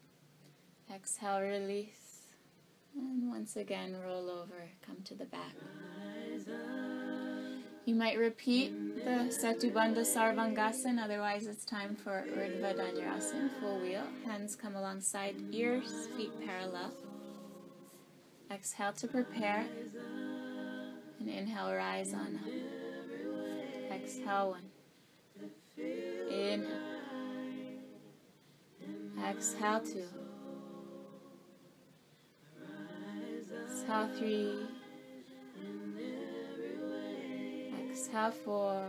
Exhale, release. And once again, roll over, come to the back. You might repeat the Setubandha Sarvangasana, otherwise it's time for Urdhva Dhanurasana, full wheel. Hands come alongside ears, feet parallel. Exhale to prepare. And inhale, rise on up. Exhale one. Inhale. Exhale two. Exhale three. Exhale four.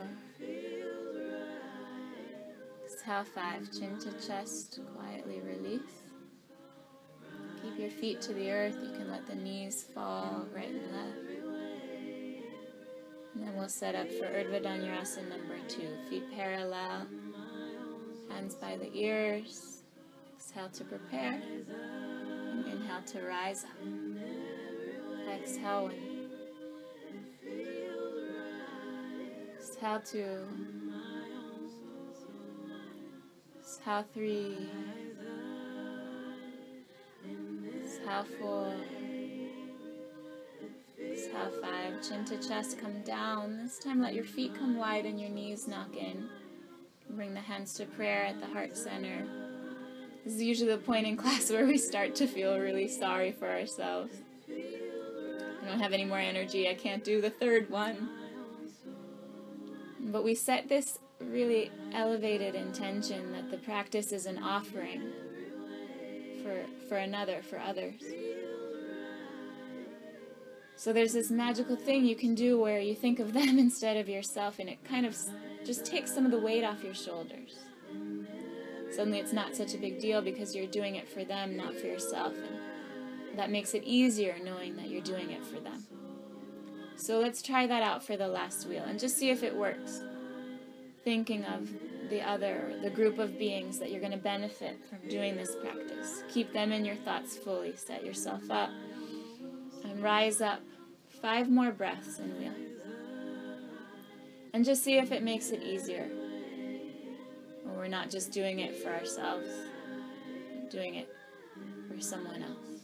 Exhale five. Chin to chest. Quietly release. Your feet to the earth. You can let the knees fall right and left. And then we'll set up for Urdhva Dhanurasana number two. Feet parallel. Hands by the ears. Exhale to prepare. And inhale to rise up. Exhale one. Exhale two. Exhale three. Exhale four. Exhale five. Chin to chest, come down. This time let your feet come wide and your knees knock in. Bring the hands to prayer at the heart center. This is usually the point in class [LAUGHS] where we start to feel really sorry for ourselves. I don't have any more energy. I can't do the third one. But we set this really elevated intention that the practice is an offering for, for another, for others. So there's this magical thing you can do where you think of [LAUGHS] them instead of yourself, and it kind of just takes some of the weight off your shoulders. Suddenly it's not such a big deal because you're doing it for them, not for yourself. And that makes it easier knowing that you're doing it for them. So let's try that out for the last wheel and just see if it works. Thinking of the other, the group of beings that you're going to benefit from doing this practice. Keep them in your thoughts fully. Set yourself up and rise up. Five more breaths in wheel. And just see if it makes it easier. Or we're not just doing it for ourselves, doing it for someone else.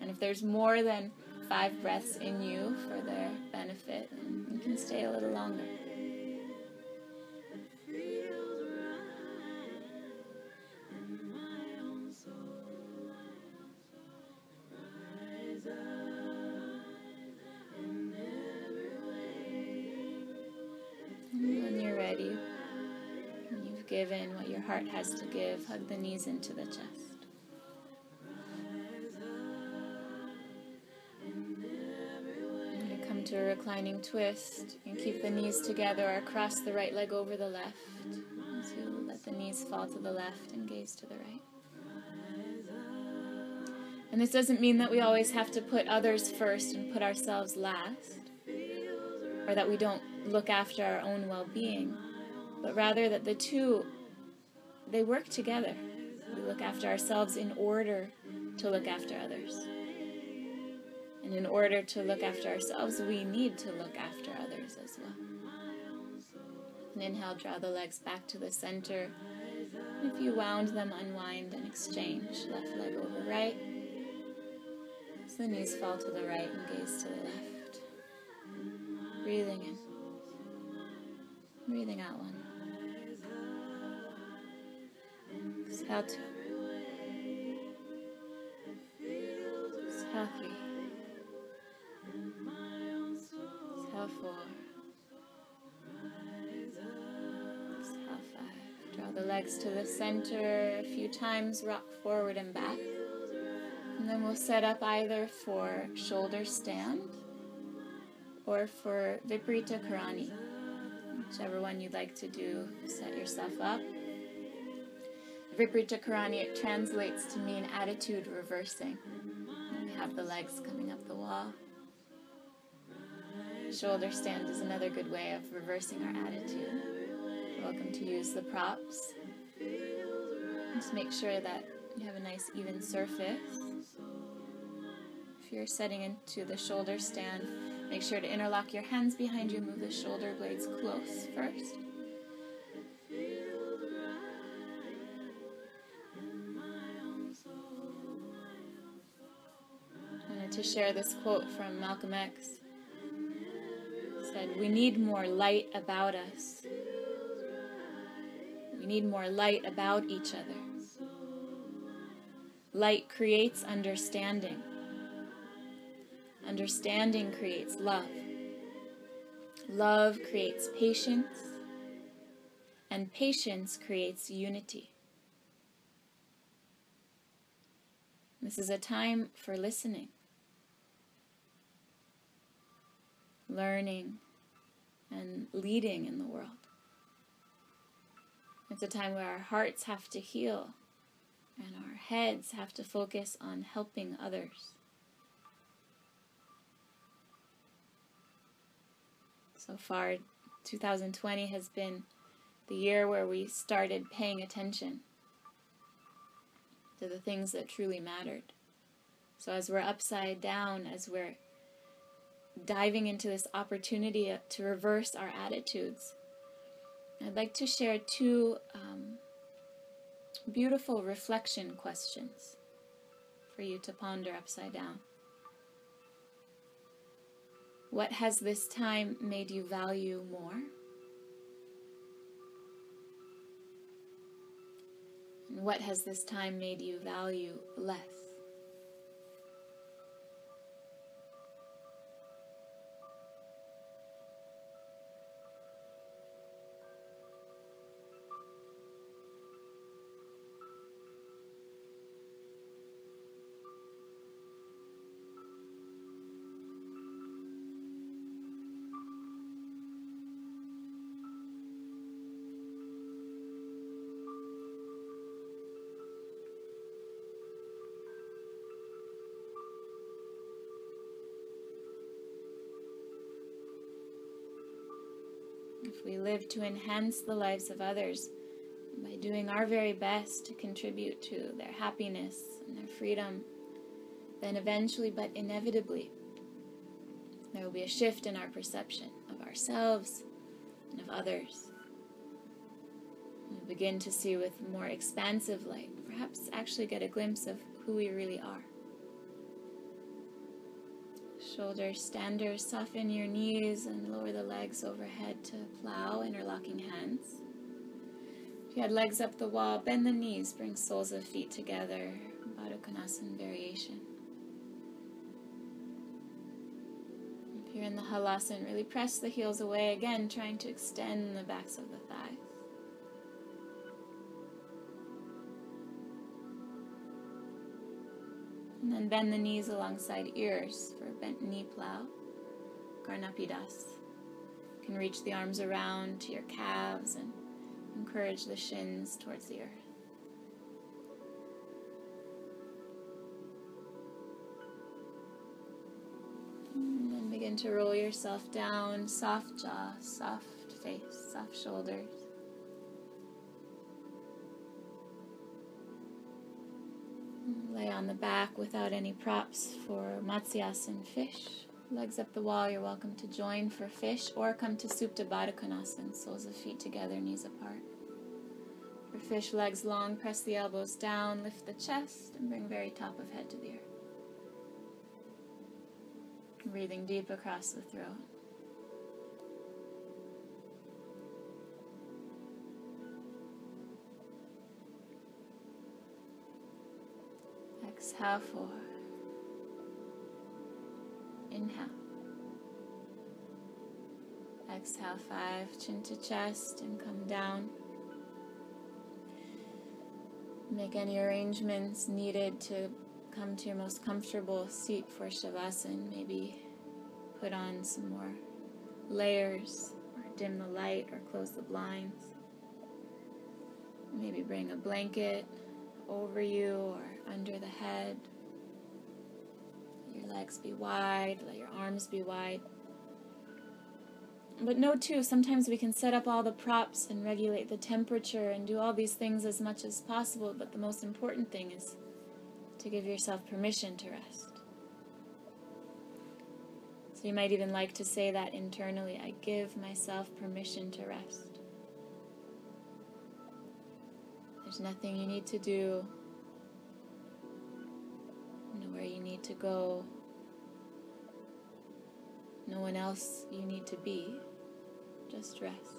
And if there's more than five breaths in you for their benefit, you can stay a little longer. You've given what your heart has to give, hug the knees into the chest. Come to a reclining twist and keep the knees together or cross the right leg over the left as you let the knees fall to the left and gaze to the right. And this doesn't mean that we always have to put others first and put ourselves last, or that we don't look after our own well-being, but rather that the two, they work together. We look after ourselves in order to look after others. And in order to look after ourselves, we need to look after others as well. And inhale, draw the legs back to the center. If you wound them, unwind and exchange. Left leg over right. As the knees fall to the right and gaze to the left. Breathing in. Breathing out one. Two. Exhale three. Exhale four. Exhale five. Draw the legs to the center a few times, rock forward and back. And then we'll set up either for shoulder stand or for Viparita Karani, whichever one you'd like to do, set yourself up. Viparita Karani, it translates to mean attitude reversing. we have the legs coming up the wall. Shoulder stand is another good way of reversing our attitude. welcome to use the props. Just make sure that you have a nice even surface. If you're setting into the shoulder stand, make sure to interlock your hands behind you, move the shoulder blades close first. To share this quote from Malcolm X. He said, We need more light about us. We need more light about each other. Light creates understanding. Understanding creates love. Love creates patience. And patience creates unity. This is a time for listening, learning, and leading in the world. It's a time where our hearts have to heal and our heads have to focus on helping others. So far, 2020 has been the year where we started paying attention to the things that truly mattered. So, as we're upside down, as we're diving into this opportunity to reverse our attitudes, I'd like to share two um, beautiful reflection questions for you to ponder upside down. What has this time made you value more? And what has this time made you value less? To enhance the lives of others by doing our very best to contribute to their happiness and their freedom, then eventually, but inevitably, there will be a shift in our perception of ourselves and of others. We begin to see with more expansive light, perhaps actually get a glimpse of who we really are. Shoulder standers, soften your knees and lower the legs overhead to plow, interlocking hands. If you had legs up the wall, bend the knees, bring soles of feet together, Baddha variation. If you're in the Halasana, really press the heels away again, trying to extend the backs of the thighs. And then bend the knees alongside ears for a bent knee plow, Garnapidas. You can reach the arms around to your calves and encourage the shins towards the earth. And then begin to roll yourself down, soft jaw, soft face, soft shoulders. Lay on the back without any props for Matsyasana fish. Legs up the wall, you're welcome to join for fish or come to Supta Baddha Konasana, soles of feet together, knees apart. For fish, legs long, press the elbows down, lift the chest, and bring very top of head to the earth. Breathing deep across the throat. Exhale four. Inhale. Exhale five, chin to chest and come down. Make any arrangements needed to come to your most comfortable seat for Shavasana. Maybe put on some more layers, or dim the light, or close the blinds. Maybe bring a blanket over you or under the head. Your legs be wide, let your arms be wide. But know too, sometimes we can set up all the props and regulate the temperature and do all these things as much as possible, but the most important thing is to give yourself permission to rest. So you might even like to say that internally I give myself permission to rest. Nothing you need to do, nowhere you need to go, no one else you need to be. Just rest.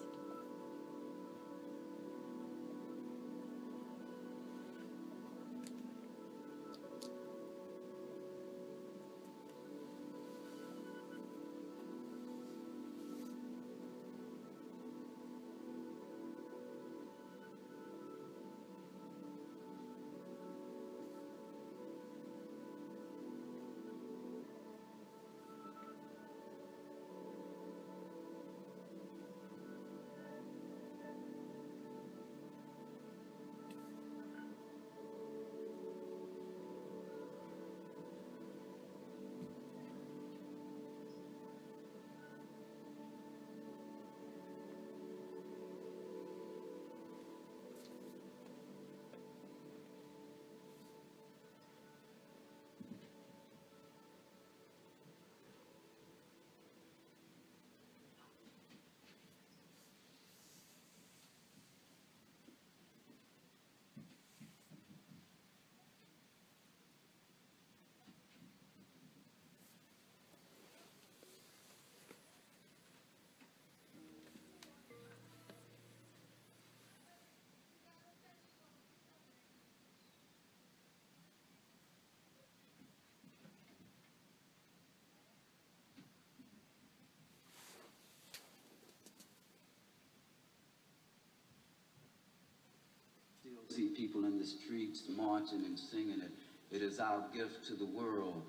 People in the streets marching and singing it. It is our gift to the world,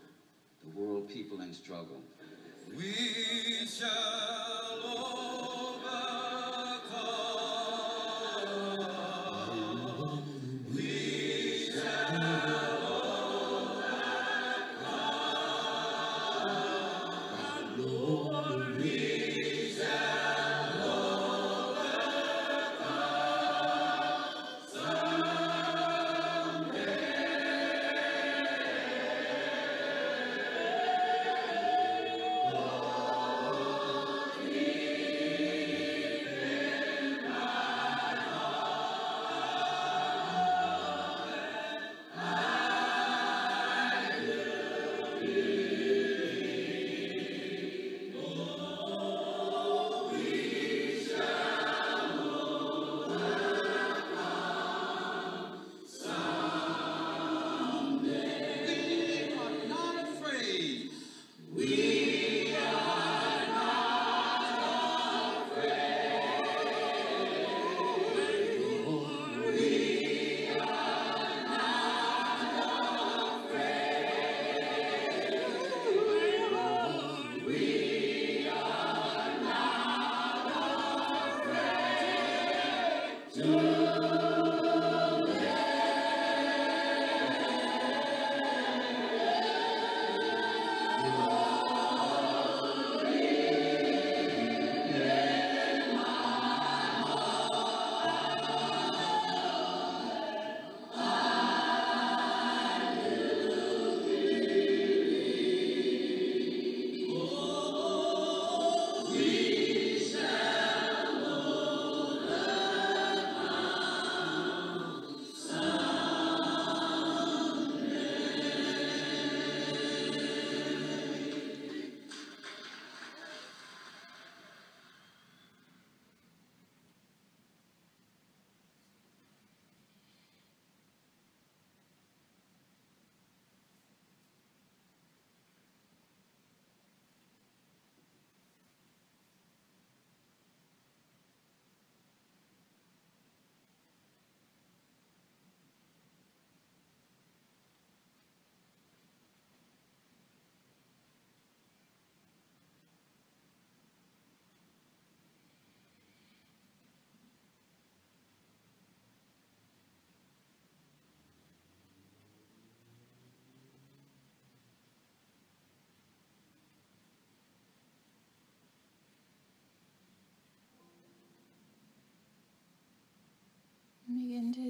the world people in struggle. We shall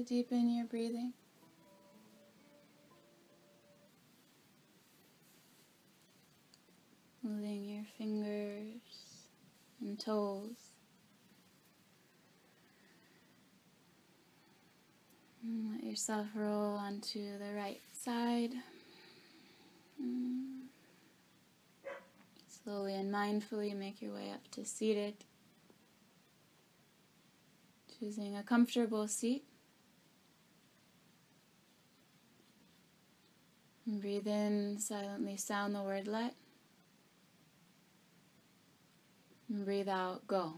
deepen your breathing. Moving your fingers and toes. And let yourself roll onto the right side. Slowly and mindfully make your way up to seated. Choosing a comfortable seat. And breathe in, silently sound the word let. And breathe out, go.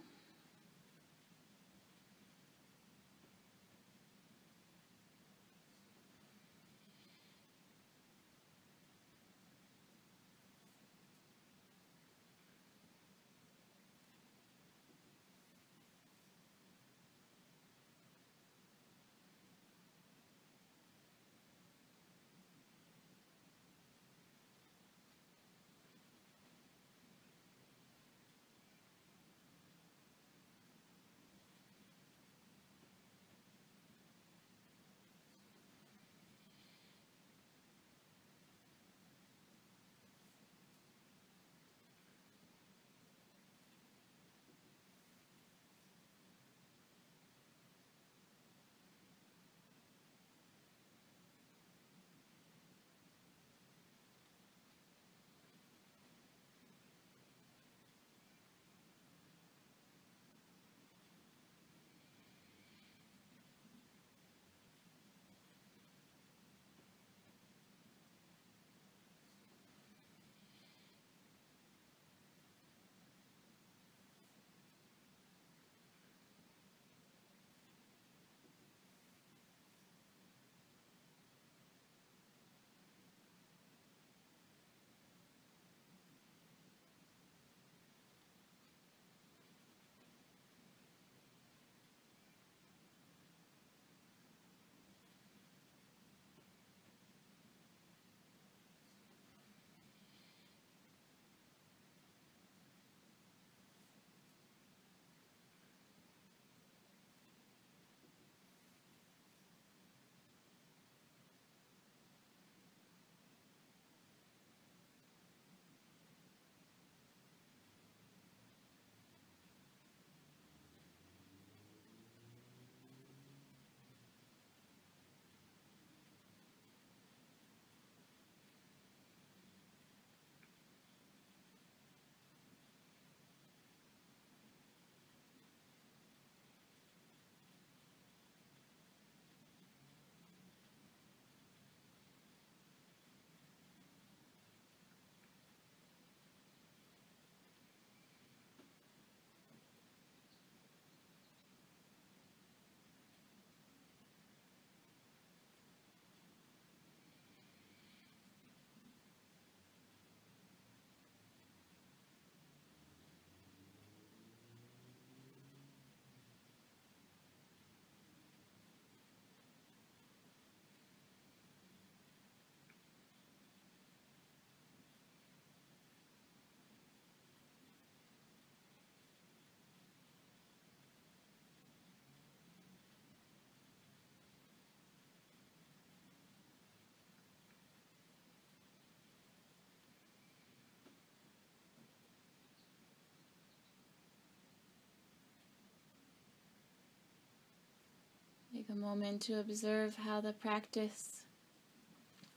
A moment to observe how the practice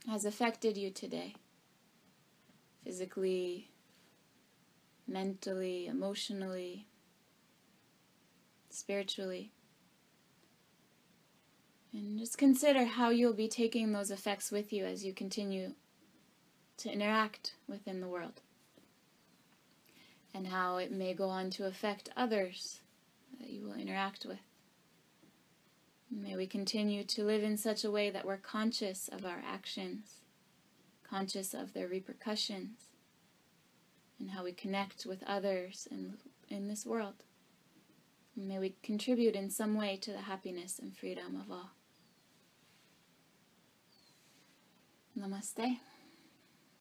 has affected you today. Physically, mentally, emotionally, spiritually. And just consider how you'll be taking those effects with you as you continue to interact within the world. And how it may go on to affect others that you will interact with. May we continue to live in such a way that we're conscious of our actions, conscious of their repercussions, and how we connect with others in, in this world. And may we contribute in some way to the happiness and freedom of all. Namaste.